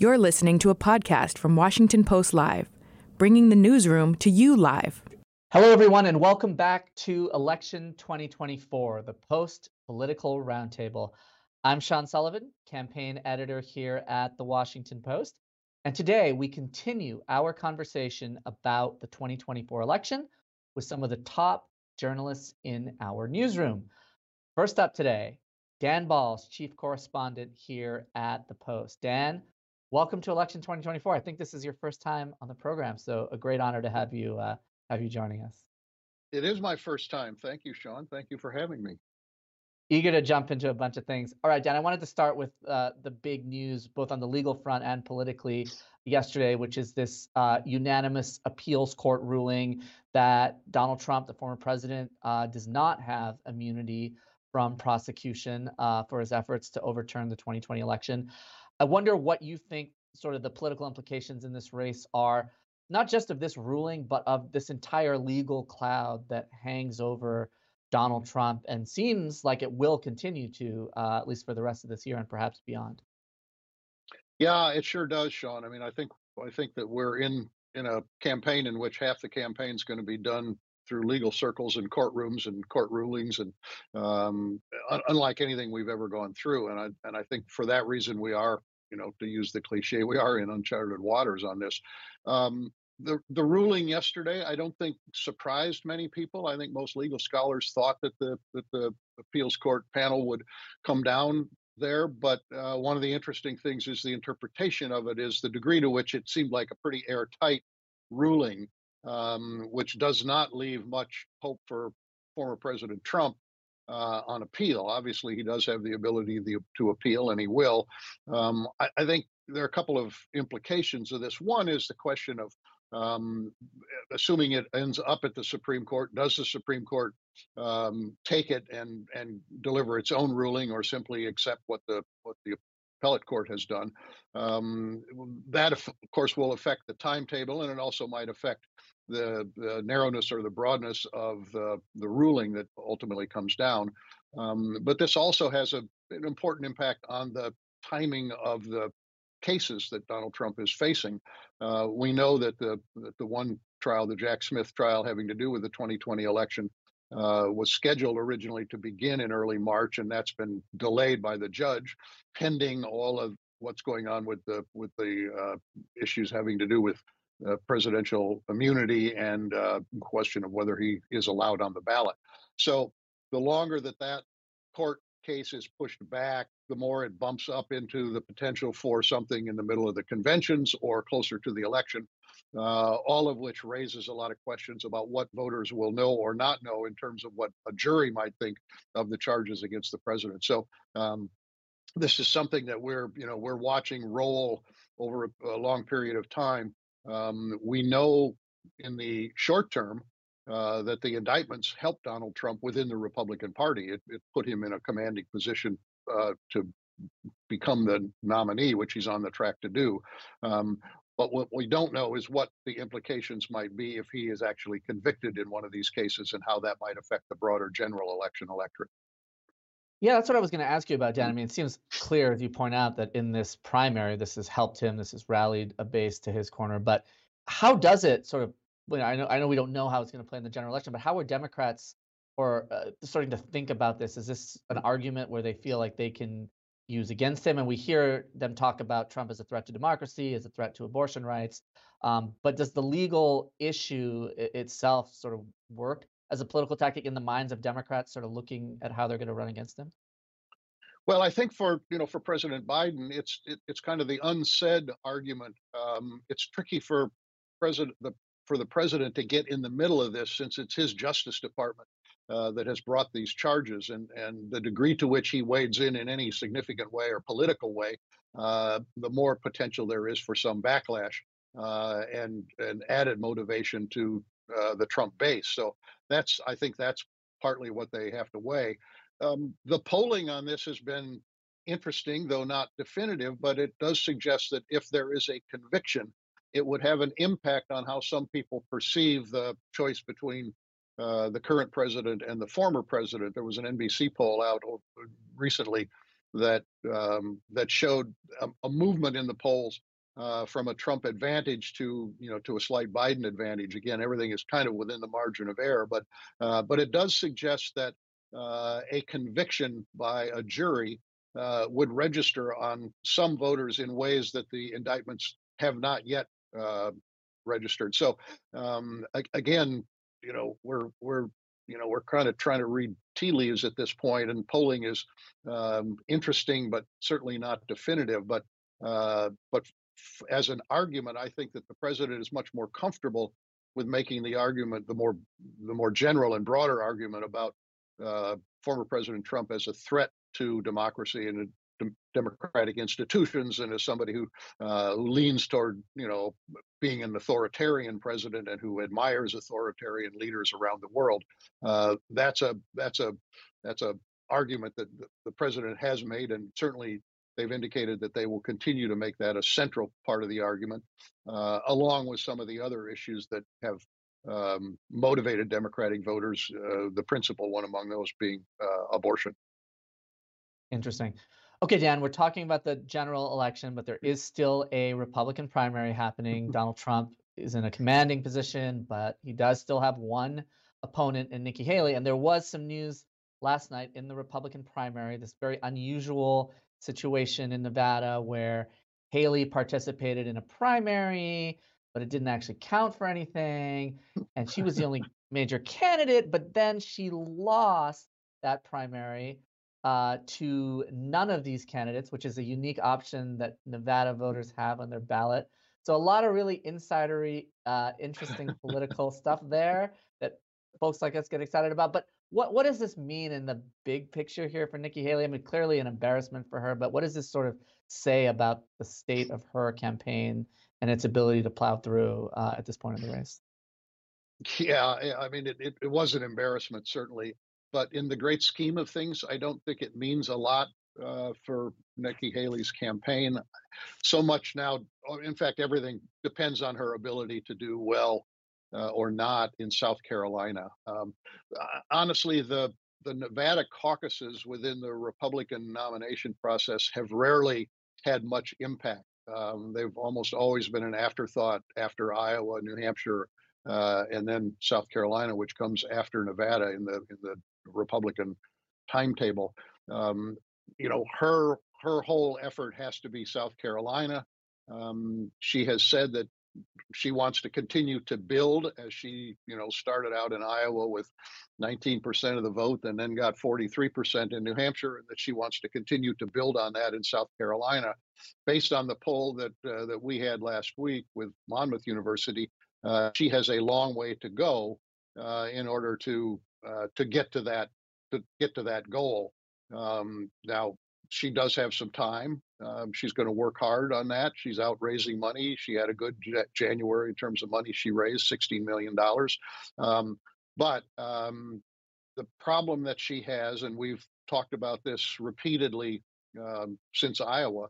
You're listening to a podcast from Washington Post Live, bringing the newsroom to you live. Hello, everyone, and welcome back to Election 2024, the Post Political Roundtable. I'm Sean Sullivan, campaign editor here at the Washington Post. And today we continue our conversation about the 2024 election with some of the top journalists in our newsroom. First up today, Dan Balz, chief correspondent here at the Post. Dan, welcome to election 2024 i think this is your first time on the program so a great honor to have you uh, have you joining us. It is my first time. Thank you sean. Thank you for having me. Eager to jump into a bunch of things. All right dan i wanted to start with uh, the big news both on the legal front and politically. Yesterday which is this uh, unanimous appeals court ruling that donald trump the former president uh, does not have immunity from prosecution uh, for his efforts to overturn the 2020 election I wonder what you think sort of the political implications in this race are, not just of this ruling, but of this entire legal cloud that hangs over Donald Trump and seems like it will continue to, uh, at least for the rest of this year and perhaps beyond. Yeah, it sure does, Sean. I mean, I think I think that we're in in a campaign in which half the campaign is going to be done through legal circles and courtrooms and court rulings, and um, unlike anything we've ever gone through. And I and I think for that reason we are you know, to use the cliche, we are in uncharted waters on this. Um, the the ruling yesterday, I don't think surprised many people. I think most legal scholars thought that the that the appeals court panel would come down there. But uh, one of the interesting things is the interpretation of it is the degree to which it seemed like a pretty airtight ruling, um, which does not leave much hope for former President Trump uh, on appeal. Obviously, he does have the ability to, to appeal, and he will. Um, I, I, think there are a couple of implications of this. One is the question of um, assuming it ends up at the Supreme Court, does the Supreme Court um, take it and and deliver its own ruling, or simply accept what the what the appellate court has done? Um, that, of course, will affect the timetable, and it also might affect the, the narrowness or the broadness of the, the ruling that ultimately comes down. Um, but this also has a, an important impact on the timing of the cases that Donald Trump is facing. Uh, we know that the that the one trial, the Jack Smith trial, having to do with the 2020 election, uh, was scheduled originally to begin in early March, and that's been delayed by the judge, pending all of what's going on with the with the uh, issues having to do with uh, presidential immunity and uh, question of whether he is allowed on the ballot. So the longer that that court case is pushed back, the more it bumps up into the potential for something in the middle of the conventions or closer to the election. Uh, all of which raises a lot of questions about what voters will know or not know in terms of what a jury might think of the charges against the president. So um, this is something that we're, you know, we're watching roll over a, a long period of time. Um, we know in the short term uh, that the indictments helped Donald Trump within the Republican Party. It, it put him in a commanding position uh, to become the nominee, which he's on the track to do. Um, but what we don't know is what the implications might be if he is actually convicted in one of these cases and how that might affect the broader general election electorate. Yeah, that's what I was going to ask you about, Dan. I mean, it seems clear, as you point out, that in this primary, this has helped him. This has rallied a base to his corner. But how does it sort of? Well, I know, I know, we don't know how it's going to play in the general election, but how are Democrats or uh, starting to think about this? Is this an argument where they feel like they can use against him? And we hear them talk about Trump as a threat to democracy, as a threat to abortion rights. Um, but does the legal issue itself sort of work as a political tactic in the minds of Democrats, sort of looking at how they're going to run against him? Well, I think for you know for President Biden, it's it, it's kind of the unsaid argument. Um, it's tricky for president the for the president to get in the middle of this since it's his Justice Department uh, that has brought these charges, and and the degree to which he wades in in any significant way or political way, uh, the more potential there is for some backlash uh, and and added motivation to uh, the Trump base. So that's I think that's partly what they have to weigh. Um, the polling on this has been interesting, though not definitive, but it does suggest that if there is a conviction, it would have an impact on how some people perceive the choice between uh, the current president and the former president. There was an NBC poll out recently that um, that showed a, a, movement in the polls uh, from a Trump advantage to you know to a slight Biden advantage. Again, everything is kind of within the margin of error, but uh, but it does suggest that uh, a conviction by a jury uh, would register on some voters in ways that the indictments have not yet uh, registered. So um, again, you know, we're we're you know we're kind of trying to read tea leaves at this point, and polling is um, interesting, but certainly not definitive. But uh, but as an argument, I think that the president is much more comfortable with making the argument, the more the more general and broader argument about uh, former President Trump as a threat to democracy and democratic institutions and as somebody who uh, leans toward you know being an authoritarian president and who admires authoritarian leaders around the world uh, that's a that's a that's a argument that the president has made and certainly they've indicated that they will continue to make that a central part of the argument uh, along with some of the other issues that have um, motivated democratic voters uh, the principal one among those being uh, abortion Interesting. Okay, Dan, we're talking about the general election, but there is still a Republican primary happening. Donald Trump is in a commanding position, but he does still have one opponent in Nikki Haley. And there was some news last night in the Republican primary, this very unusual situation in Nevada where Haley participated in a primary, but it didn't actually count for anything. And she was the only major candidate, but then she lost that primary uh, to none of these candidates, which is a unique option that Nevada voters have on their ballot. So a lot of really insidery, uh, interesting political stuff there that folks like us get excited about. But what what does this mean in the big picture here for Nikki Haley? I mean, clearly an embarrassment for her, but what does this sort of say about the state of her campaign and its ability to plow through uh, at this point in the race? Yeah, I mean, it, it, it was an embarrassment, certainly but in the great scheme of things, I don't think it means a lot uh, for Nikki Haley's campaign. So much now, in fact, everything depends on her ability to do well uh, or not in South Carolina. Um, uh, honestly, the the Nevada caucuses within the Republican nomination process have rarely had much impact. Um, they've almost always been an afterthought after Iowa, New Hampshire, uh, and then South Carolina, which comes after Nevada in the in the Republican timetable. Um, you know, her her whole effort has to be South Carolina. Um, she has said that she wants to continue to build as she, you know, started out in Iowa with 19% of the vote and then got 43% in New Hampshire, and that she wants to continue to build on that in South Carolina. Based on the poll that uh, that we had last week with Monmouth University, uh, she has a long way to go uh, in order to uh, to get to that to get to that goal. Um, now she does have some time. Um, she's going to work hard on that. She's out raising money. She had a good January in terms of money she raised, $16 million. Um, but um, the problem that she has, and we've talked about this repeatedly um, since Iowa,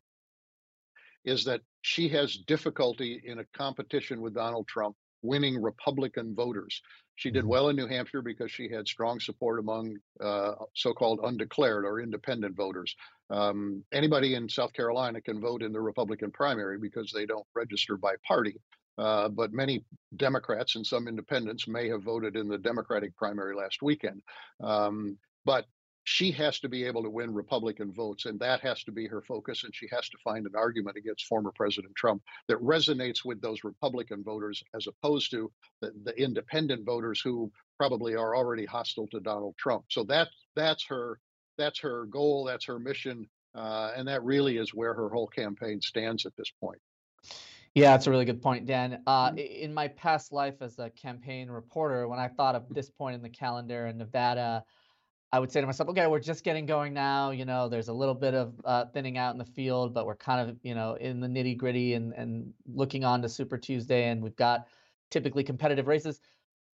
is that she has difficulty in a competition with Donald Trump winning Republican voters. She did mm-hmm. well in New Hampshire because she had strong support among uh, so called undeclared or independent voters. Um, anybody in South Carolina can vote in the Republican primary because they don't register by party. Uh, but many Democrats and some independents may have voted in the Democratic primary last weekend. Um, but she has to be able to win Republican votes, and that has to be her focus. And she has to find an argument against former President Trump that resonates with those Republican voters as opposed to the, the independent voters who probably are already hostile to Donald Trump. So that that's her that's her goal, that's her mission, uh, and that really is where her whole campaign stands at this point. Yeah, that's a really good point, Dan. Uh, mm-hmm. in my past life as a campaign reporter, when I thought of this point in the calendar in Nevada, I would say to myself, okay, we're just getting going now. You know, there's a little bit of uh, thinning out in the field, but we're kind of, you know, in the nitty gritty and and looking on to Super Tuesday, and we've got typically competitive races.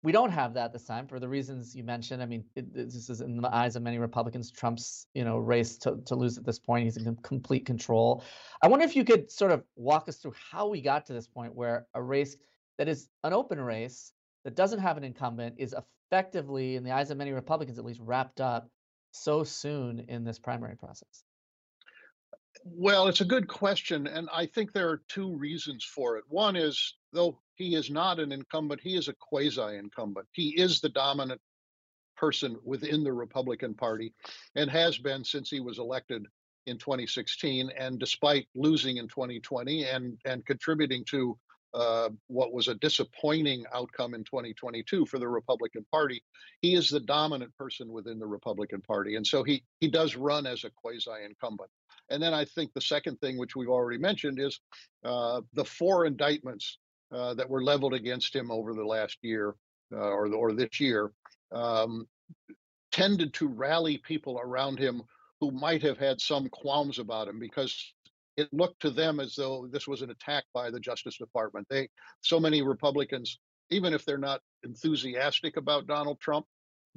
We don't have that this time for the reasons you mentioned. I mean, it, this is in the eyes of many Republicans, Trump's, you know, race to, to lose at this point. He's in complete control. I wonder if you could sort of walk us through how we got to this point where a race that is an open race that doesn't have an incumbent is effectively, in the eyes of many Republicans at least, wrapped up so soon in this primary process? Well, it's a good question. And I think there are two reasons for it. One is, though he is not an incumbent, he is a quasi incumbent. He is the dominant person within the Republican Party and has been since he was elected in 2016. And despite losing in 2020 and, and contributing to uh, what was a disappointing outcome in 2022 for the Republican Party, he is the dominant person within the Republican Party. And so he, he does run as a quasi incumbent. And then I think the second thing, which we've already mentioned, is uh, the four indictments uh, that were leveled against him over the last year uh, or, or this year um, tended to rally people around him who might have had some qualms about him because it looked to them as though this was an attack by the Justice Department. They, so many Republicans, even if they're not enthusiastic about Donald Trump,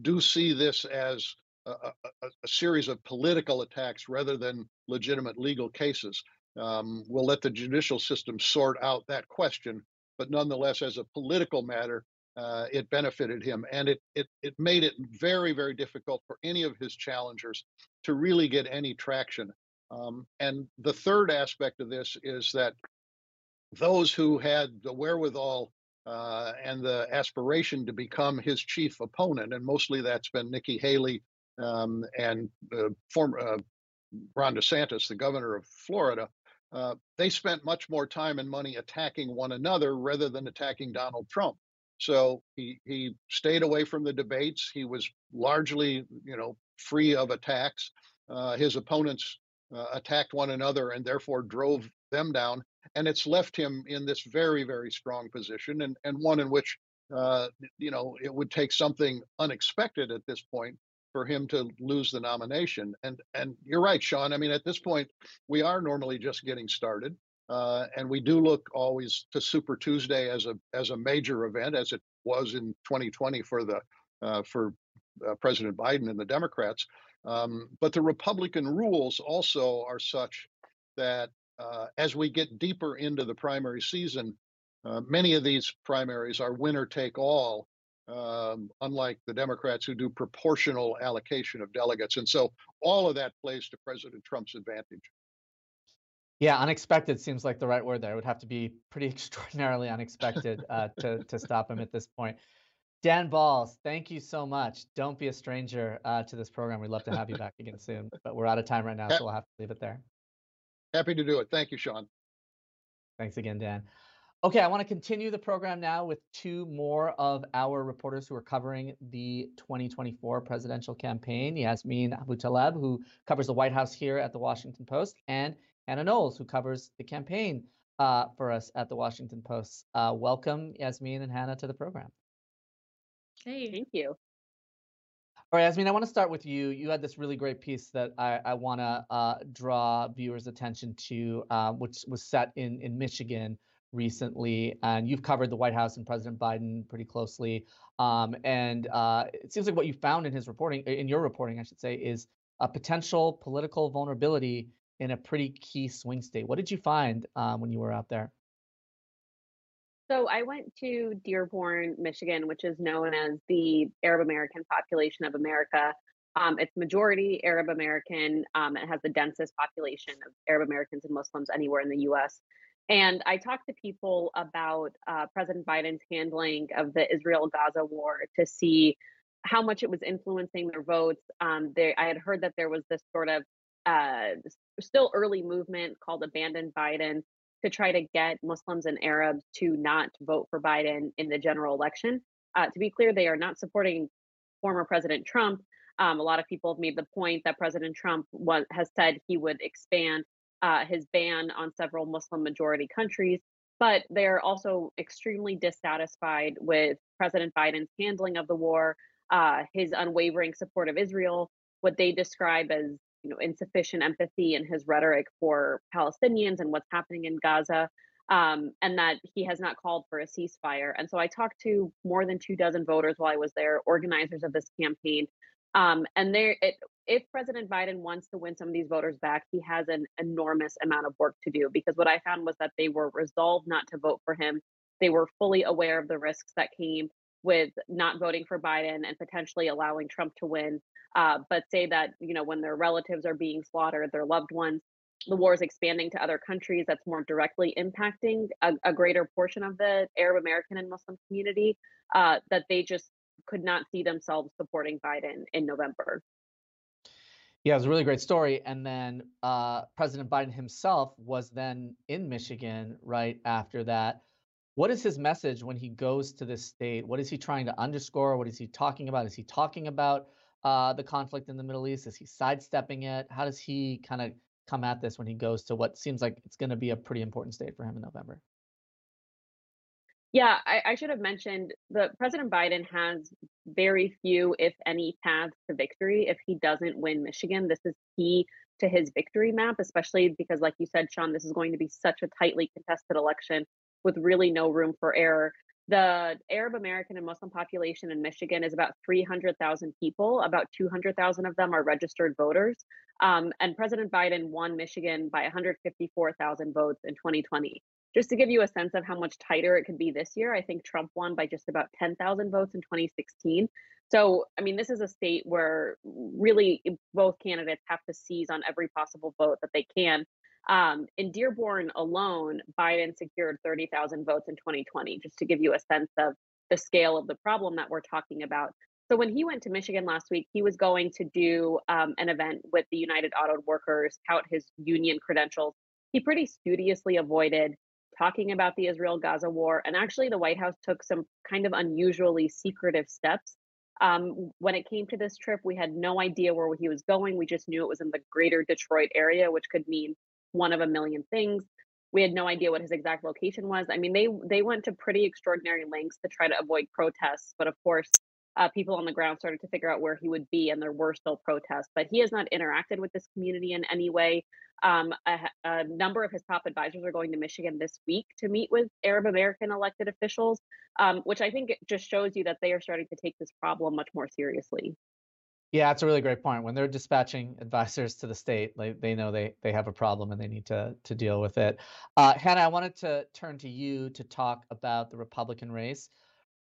do see this as a, a, a series of political attacks rather than legitimate legal cases. Um, we'll let the judicial system sort out that question, but nonetheless, as a political matter, uh, it benefited him, and it, it it made it very very difficult for any of his challengers to really get any traction. Um, and the third aspect of this is that those who had the wherewithal uh, and the aspiration to become his chief opponent, and mostly that's been Nikki Haley um, and uh, former uh, Ron DeSantis, the governor of Florida, uh, they spent much more time and money attacking one another rather than attacking Donald Trump. So he he stayed away from the debates. He was largely, you know, free of attacks. Uh, his opponents uh, attacked one another and therefore drove them down. And it's left him in this very, very strong position, and and one in which, uh, you know, it would take something unexpected at this point for him to lose the nomination. And and you're right, Sean. I mean, at this point, we are normally just getting started. Uh, and we do look always to Super Tuesday as a as a major event, as it was in 2020 for the uh, for uh, President Biden and the Democrats. Um, but the Republican rules also are such that uh, as we get deeper into the primary season, uh, many of these primaries are winner take all, um, unlike the Democrats who do proportional allocation of delegates. And so all of that plays to President Trump's advantage. Yeah, unexpected seems like the right word there. It would have to be pretty extraordinarily unexpected uh, to to stop him at this point. Dan Balz, thank you so much. Don't be a stranger uh, to this program. We'd love to have you back again soon, but we're out of time right now, so we'll have to leave it there. Happy to do it. Thank you, Sean. Thanks again, Dan. Okay, I want to continue the program now with two more of our reporters who are covering the 2024 presidential campaign. Yasmeen Abutaleb, who covers the White House here at the Washington Post, and Hannah Knowles, who covers the campaign uh, for us at the Washington Post. Uh, welcome, Yasmeen and Hannah, to the program. Hey, thank you. All right, Yasmeen, I want to start with you. You had this really great piece that I, I want to uh, draw viewers' attention to, uh, which was set in, in Michigan recently. And you've covered the White House and President Biden pretty closely. Um, and uh, it seems like what you found in his reporting, in your reporting, I should say, is a potential political vulnerability in a pretty key swing state. What did you find um, when you were out there? So I went to Dearborn, Michigan, which is known as the Arab American population of America. Um, it's majority Arab American. Um, it has the densest population of Arab Americans and Muslims anywhere in the U.S. And I talked to people about uh, President Biden's handling of the Israel-Gaza war to see how much it was influencing their votes. Um, they, I had heard that there was this sort of uh, still early movement called Abandon Biden to try to get Muslims and Arabs to not vote for Biden in the general election. Uh, to be clear, they are not supporting former President Trump. Um, a lot of people have made the point that President Trump was, has said he would expand uh, his ban on several Muslim majority countries, but they're also extremely dissatisfied with President Biden's handling of the war, uh, his unwavering support of Israel, what they describe as you know insufficient empathy in his rhetoric for Palestinians and what's happening in Gaza, um, and that he has not called for a ceasefire. And so I talked to more than two dozen voters while I was there, organizers of this campaign, um, and there, it, if President Biden wants to win some of these voters back, he has an enormous amount of work to do. Because what I found was that they were resolved not to vote for him. They were fully aware of the risks that came with not voting for Biden and potentially allowing Trump to win uh, but say that you know when their relatives are being slaughtered, their loved ones, the war is expanding to other countries that's more directly impacting a, a greater portion of the Arab American and Muslim community, uh, that they just could not see themselves supporting Biden in November. Yeah, it was a really great story. And then uh, President Biden himself was then in Michigan right after that. What is his message when he goes to this state? What is he trying to underscore? What is he talking about? Is he talking about uh, the conflict in the Middle East? Is he sidestepping it? How does he kind of come at this when he goes to what seems like it's going to be a pretty important state for him in November? Yeah, I, I should have mentioned that President Biden has very few, if any, paths to victory if he doesn't win Michigan. This is key to his victory map, especially because, like you said, Sean, this is going to be such a tightly contested election with really no room for error. The Arab American and Muslim population in Michigan is about 300,000 people. About 200,000 of them are registered voters. Um, and President Biden won Michigan by 154,000 votes in 2020 just to give you a sense of how much tighter it could be this year, I think Trump won by just about 10,000 votes in 2016. So, I mean, this is a state where really both candidates have to seize on every possible vote that they can. Um, in Dearborn alone, Biden secured 30,000 votes in 2020, just to give you a sense of the scale of the problem that we're talking about. So, when he went to Michigan last week, he was going to do um, an event with the United Auto Workers, tout his union credentials. He pretty studiously avoided talking about the Israel Gaza war. And actually, the White House took some kind of unusually secretive steps. Um, when it came to this trip, we had no idea where he was going. We just knew it was in the greater Detroit area, which could mean one of a million things. We had no idea what his exact location was. I mean, they they went to pretty extraordinary lengths to try to avoid protests, but of course, uh, people on the ground started to figure out where he would be, and there were still protests. But he has not interacted with this community in any way. Um, a, a, number of his top advisors are going to Michigan this week to meet with Arab American elected officials, um, which I think just shows you that they are starting to take this problem much more seriously. Yeah, that's a really great point. When they're dispatching advisors to the state, like they know they they have a problem and they need to to deal with it. Uh, Hannah, I wanted to turn to you to talk about the Republican race.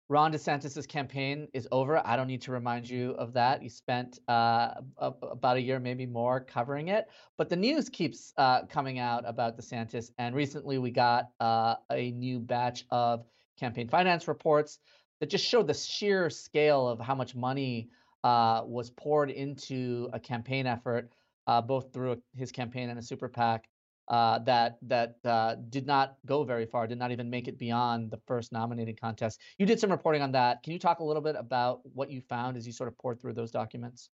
Ron DeSantis' campaign is over. I don't need to remind you of that. You spent uh, a, about a year, maybe more, covering it. But the news keeps uh, coming out about DeSantis. And recently we got uh, a new batch of campaign finance reports that just showed the sheer scale of how much money uh, was poured into a campaign effort, uh, both through his campaign and a super PAC uh, that that uh, did not go very far, did not even make it beyond the first nominating contest. You did some reporting on that. Can you talk a little bit about what you found as you sort of poured through those documents?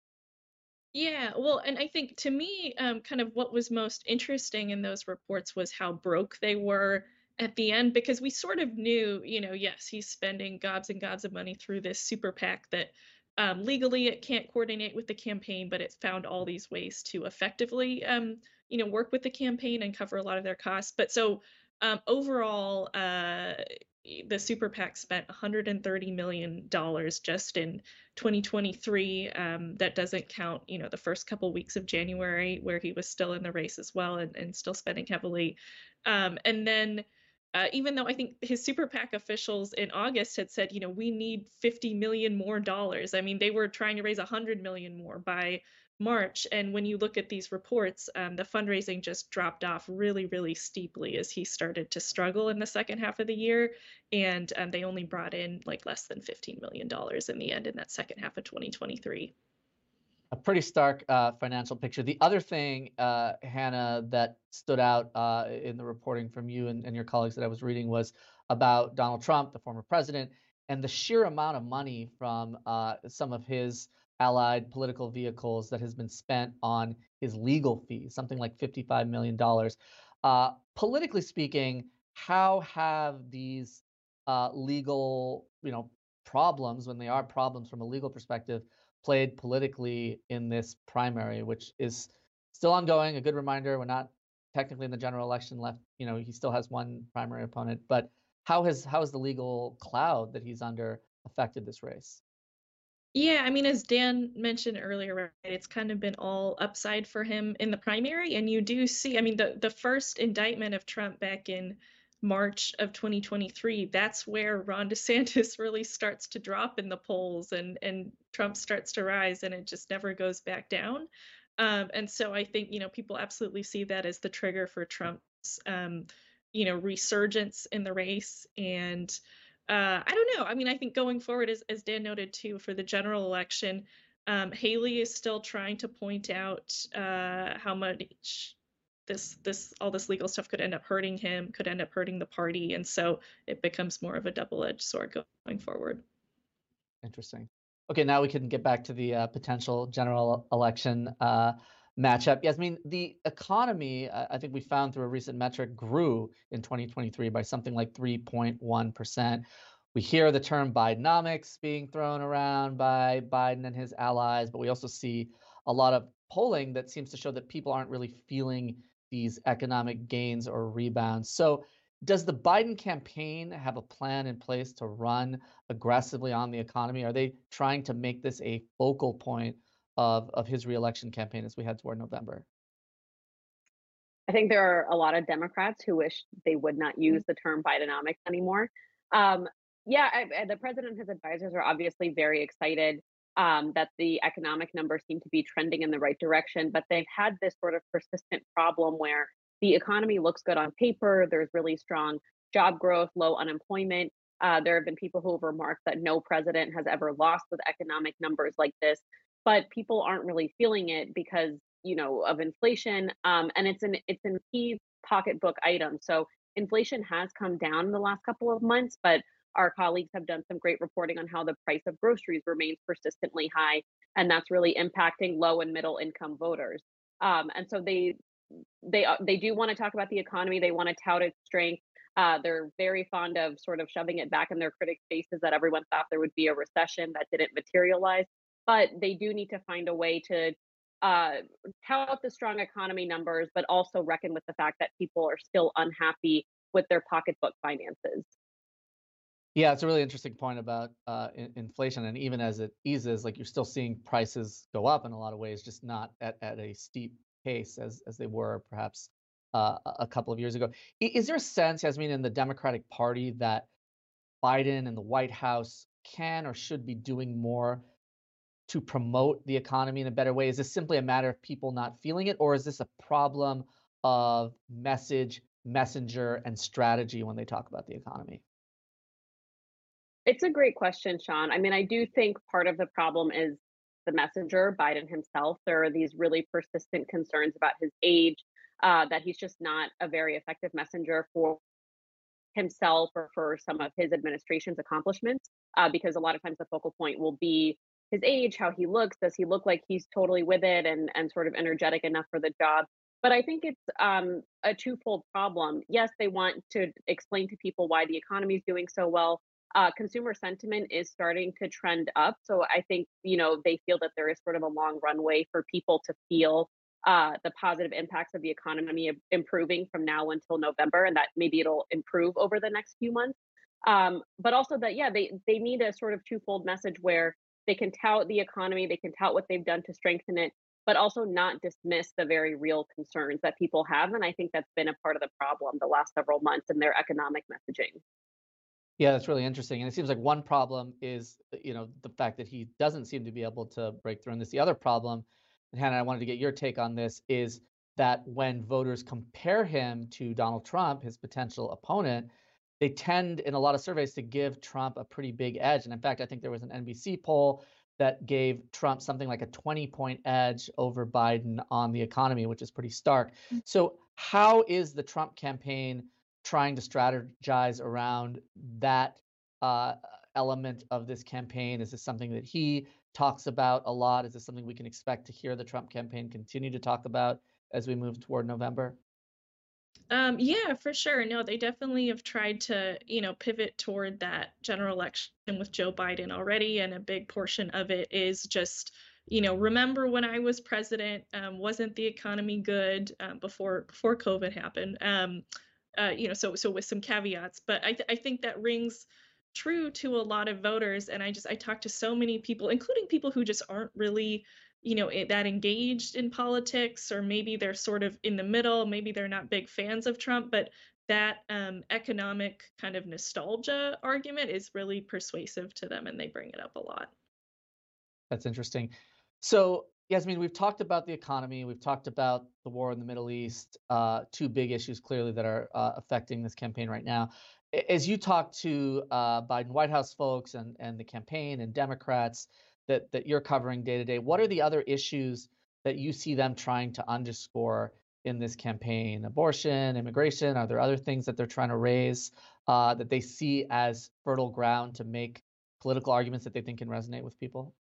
Yeah, well, and I think to me, um, kind of what was most interesting in those reports was how broke they were at the end, because we sort of knew, you know, yes, he's spending gobs and gobs of money through this super PAC that um, legally it can't coordinate with the campaign, but it's found all these ways to effectively um, you know work with the campaign and cover a lot of their costs. But so um, overall uh, the super pac spent 130 million dollars just in 2023 um, that doesn't count you know the first couple weeks of january where he was still in the race as well and, and still spending heavily. Um, and then uh, even though I think his super PAC officials in August had said, you know, we need 50 million more dollars. I mean, they were trying to raise 100 million more by March. And when you look at these reports, um, the fundraising just dropped off really, really steeply as he started to struggle in the second half of the year. And um, they only brought in like less than $15 million in the end in that second half of 2023. A pretty stark uh, financial picture. The other thing, uh, Hannah, that stood out uh, in the reporting from you and, and your colleagues that I was reading was about Donald Trump, the former president, and the sheer amount of money from uh, some of his allied political vehicles that has been spent on his legal fees, something like $55 million. Uh, politically speaking, how have these uh, legal, you know, problems, when they are problems from a legal perspective, played politically in this primary, which is still ongoing? A good reminder: we're not technically in the general election left. You know, he still has one primary opponent, but how has how has the legal cloud that he's under affected this race? Yeah, I mean, as Dan mentioned earlier, right, it's kind of been all upside for him in the primary. And you do see, I mean, the, the first indictment of Trump back in March of 2023, that's where Ron DeSantis really starts to drop in the polls and, and Trump starts to rise and it just never goes back down. Um, and so I think, you know, people absolutely see that as the trigger for Trump's, um, you know, resurgence in the race. And uh, I don't know. I mean, I think going forward, as, as Dan noted too, for the general election, um, Haley is still trying to point out uh, how much this this all this legal stuff could end up hurting him, could end up hurting the party, and so it becomes more of a double-edged sword going forward. Interesting. Okay, now we can get back to the uh, potential general election uh, matchup. Yes, I mean the economy. Uh, I think we found through a recent metric grew in 2023 by something like 3.1 percent. We hear the term Bidenomics being thrown around by Biden and his allies, but we also see a lot of polling that seems to show that people aren't really feeling these economic gains or rebounds. So, does the Biden campaign have a plan in place to run aggressively on the economy? Are they trying to make this a focal point of, of his reelection campaign as we head toward November? I think there are a lot of Democrats who wish they would not use the term Bidenomics anymore. Um, yeah, I, the president and his advisors are obviously very excited um, that the economic numbers seem to be trending in the right direction, but they've had this sort of persistent problem where the economy looks good on paper. There's really strong job growth, low unemployment. Uh, there have been people who have remarked that no president has ever lost with economic numbers like this, but people aren't really feeling it because you know of inflation, um, and it's an it's a key pocketbook item. So inflation has come down in the last couple of months, but our colleagues have done some great reporting on how the price of groceries remains persistently high, and that's really impacting low and middle income voters. Um, and so they they uh, they do want to talk about the economy. They want to tout its strength. Uh, they're very fond of sort of shoving it back in their critics' faces that everyone thought there would be a recession that didn't materialize. But they do need to find a way to uh, tout the strong economy numbers, but also reckon with the fact that people are still unhappy with their pocketbook finances. Yeah, it's a really interesting point about uh, in- inflation, and even as it eases, like you're still seeing prices go up in a lot of ways, just not at, at a steep pace as as they were perhaps uh, a couple of years ago. Is there a sense, Yasmeen, in the Democratic Party that Biden and the White House can or should be doing more to promote the economy in a better way? Is this simply a matter of people not feeling it, or is this a problem of message, messenger, and strategy when they talk about the economy? It's a great question, Sean. I mean, I do think part of the problem is the messenger, Biden himself. There are these really persistent concerns about his age, uh, that he's just not a very effective messenger for himself or for some of his administration's accomplishments, uh, because a lot of times the focal point will be his age, how he looks. Does he look like he's totally with it and and sort of energetic enough for the job? But I think it's um, a twofold problem. Yes, they want to explain to people why the economy is doing so well, uh, consumer sentiment is starting to trend up. So I think, you know, they feel that there is sort of a long runway for people to feel uh, the positive impacts of the economy improving from now until November, and that maybe it'll improve over the next few months. Um, but also that, yeah, they, they need a sort of twofold message where they can tout the economy, they can tout what they've done to strengthen it, but also not dismiss the very real concerns that people have. And I think that's been a part of the problem the last several months in their economic messaging. Yeah, that's really interesting. And it seems like one problem is, uh, you know, the fact that he doesn't seem to be able to break through. And this the other problem, and Hannah, I wanted to get your take on this, is that when voters compare him to Donald Trump, his potential opponent, they tend in a lot of surveys to give Trump a pretty big edge. And in fact, I think there was an NBC poll that gave Trump something like a 20 point edge over Biden on the economy, which is pretty stark. Mm. So, how is the Trump campaign? Trying to strategize around that uh, element of this campaign? Is this something that he talks about a lot? Is this something we can expect to hear the Trump campaign continue to talk about as we move toward November? Um, yeah, for sure. No, they definitely have tried to, you know, pivot toward that general election with Joe Biden already, and a big portion of it is just, you know, remember when I was president, um, wasn't the economy good um, before before COVID happened? Uh, you know, so so with some caveats, but I th- I think that rings true to a lot of voters. And I just I talk to so many people, including people who just aren't really you know that engaged in politics or maybe they're sort of in the middle maybe they're not big fans of trump but that um, economic kind of nostalgia argument is really persuasive to them and they bring it up a lot that's interesting so Yasmeen, we've talked about the economy. We've talked about the war in the Middle East. Uh, two big issues clearly that are uh, affecting this campaign right now. As you talk to uh, Biden White House folks and and the campaign and Democrats that that you're covering day to day, what are the other issues that you see them trying to underscore in this campaign? Abortion, immigration. Are there other things that they're trying to raise uh, that they see as fertile ground to make political arguments that they think can resonate with people?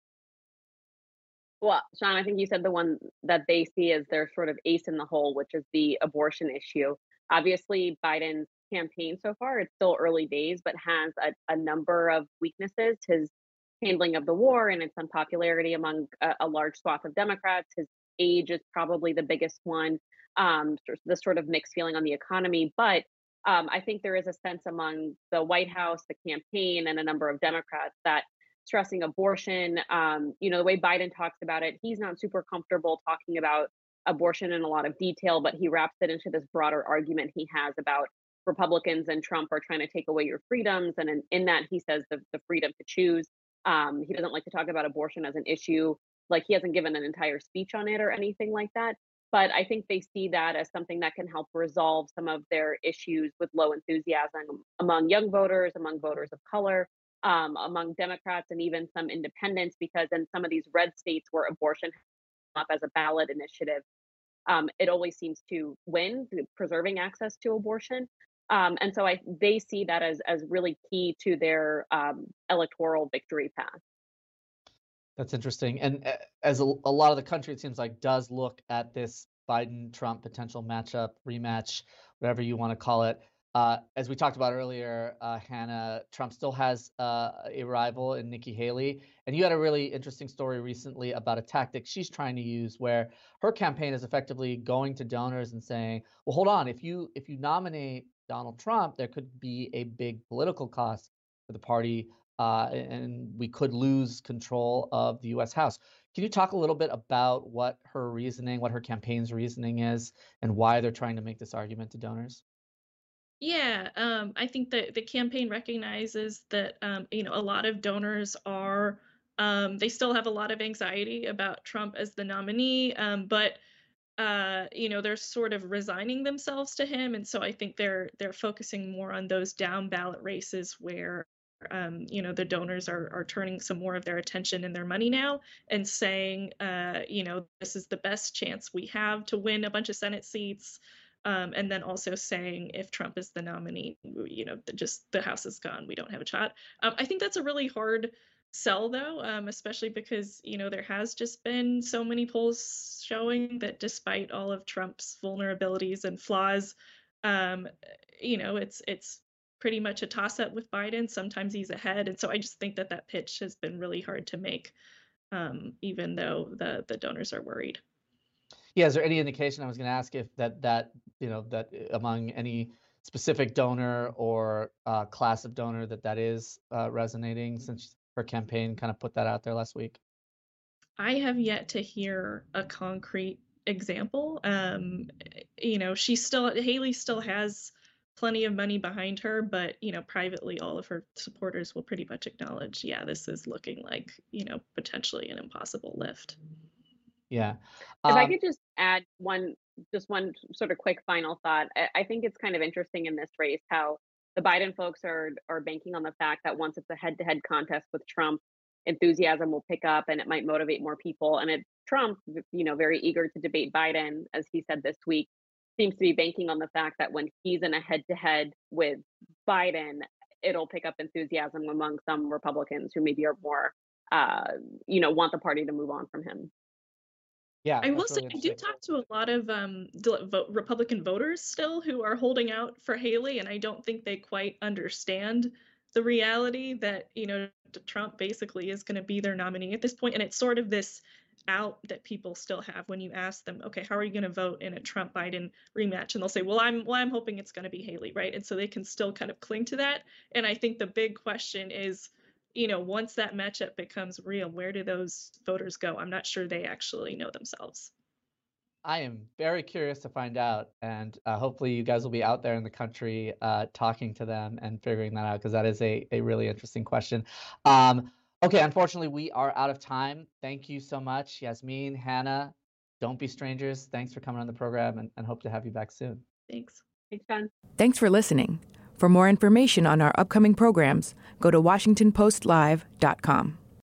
Well, Sean, I think you said the one that they see as their sort of ace in the hole, which is the abortion issue. Obviously, Biden's campaign so far, it's still early days, but has a, a number of weaknesses. His handling of the war and its unpopularity among a, a large swath of Democrats. His age is probably the biggest one. Um, the sort of mixed feeling on the economy, but um, I think there is a sense among the White House, the campaign, and a number of Democrats that stressing abortion. Um, you know, the way Biden talks about it, he's not super comfortable talking about abortion in a lot of detail, but he wraps it into this broader argument he has about Republicans and Trump are trying to take away your freedoms. And in, in that, he says the, the freedom to choose. Um, he doesn't like to talk about abortion as an issue. Like he hasn't given an entire speech on it or anything like that. But I think they see that as something that can help resolve some of their issues with low enthusiasm among young voters, among voters of color, um, among Democrats and even some independents, because in some of these red states where abortion up as a ballot initiative, um, it always seems to win, preserving access to abortion. Um, and so I they see that as as really key to their um, electoral victory path. That's interesting. And uh, as a, a, lot of the country, it seems like, does look at this Biden Trump potential matchup, rematch, whatever you want to call it, uh, as we talked about earlier, uh, Hannah, Trump still has uh, a rival in Nikki Haley. And you had a really interesting story recently about a tactic she's trying to use where her campaign is effectively going to donors and saying, well, hold on, if you if you nominate Donald Trump, there could be a big political cost for the party. Uh, and we could lose control of the U.S. House. Can you talk a little bit about what her reasoning, what her campaign's reasoning is, and why they're trying to make this argument to donors? Yeah, um, I think that the campaign recognizes that um, you know a lot of donors are um, they still have a lot of anxiety about Trump as the nominee, um, but uh, you know they're sort of resigning themselves to him, and so I think they're they're focusing more on those down ballot races where um, you know the donors are are turning some more of their attention and their money now and saying uh, you know this is the best chance we have to win a bunch of Senate seats. Um, and then also saying if Trump is the nominee, you know, just the House is gone, we don't have a shot. Um, I think that's a really hard sell though, um, especially because you know there has just been so many polls showing that despite all of Trump's vulnerabilities and flaws, um, you know, it's it's pretty much a toss up with Biden. Sometimes he's ahead, and so I just think that that pitch has been really hard to make, um, even though the the donors are worried. Yeah, is there any indication? I was going to ask if that that you know that uh, among any specific donor or uh, class of donor that that is uh, resonating since her campaign kind of put that out there last week. I have yet to hear a concrete example. Um, you know, she still Haley still has plenty of money behind her, but you know, privately, all of her supporters will pretty much acknowledge, yeah, this is looking like you know potentially an impossible lift. Yeah. If I um could just add one, just one sort of quick final thought. I, I think it's kind of interesting in this race how the Biden folks are are banking on the fact that once it's a head-to-head contest with Trump, enthusiasm will pick up and it might motivate more people. And it Trump, you know, very eager to debate Biden, as he said this week, seems to be banking on the fact that when he's in a head-to-head with Biden, it'll pick up enthusiasm among some Republicans who maybe are more, uh, you know, want the party to move on from him. Yeah, I will say I do talk to a lot of um, Republican voters still who are holding out for Haley, and I don't think they quite understand the reality that you know Trump basically is going to be their nominee at this point, and it's sort of this out that people still have when you ask them, okay, how are you going to vote in a Trump Biden rematch? And they'll say, well, I'm well, I'm hoping it's going to be Haley, right? And so they can still kind of cling to that. And I think the big question is you know, once that matchup becomes real, where do those voters go? I'm not sure they actually know themselves. I am very curious to find out, and uh, hopefully, you guys will be out there in the country uh, talking to them and figuring that out because that is a, a really interesting question. Um, okay, unfortunately, we are out of time. Thank you so much, Yasmeen, Hannah. Don't be strangers. Thanks for coming on the program, and, and hope to have you back soon. Thanks. Thanks, John. Thanks for listening. For more information on our upcoming programs, go to WashingtonPostLive.com.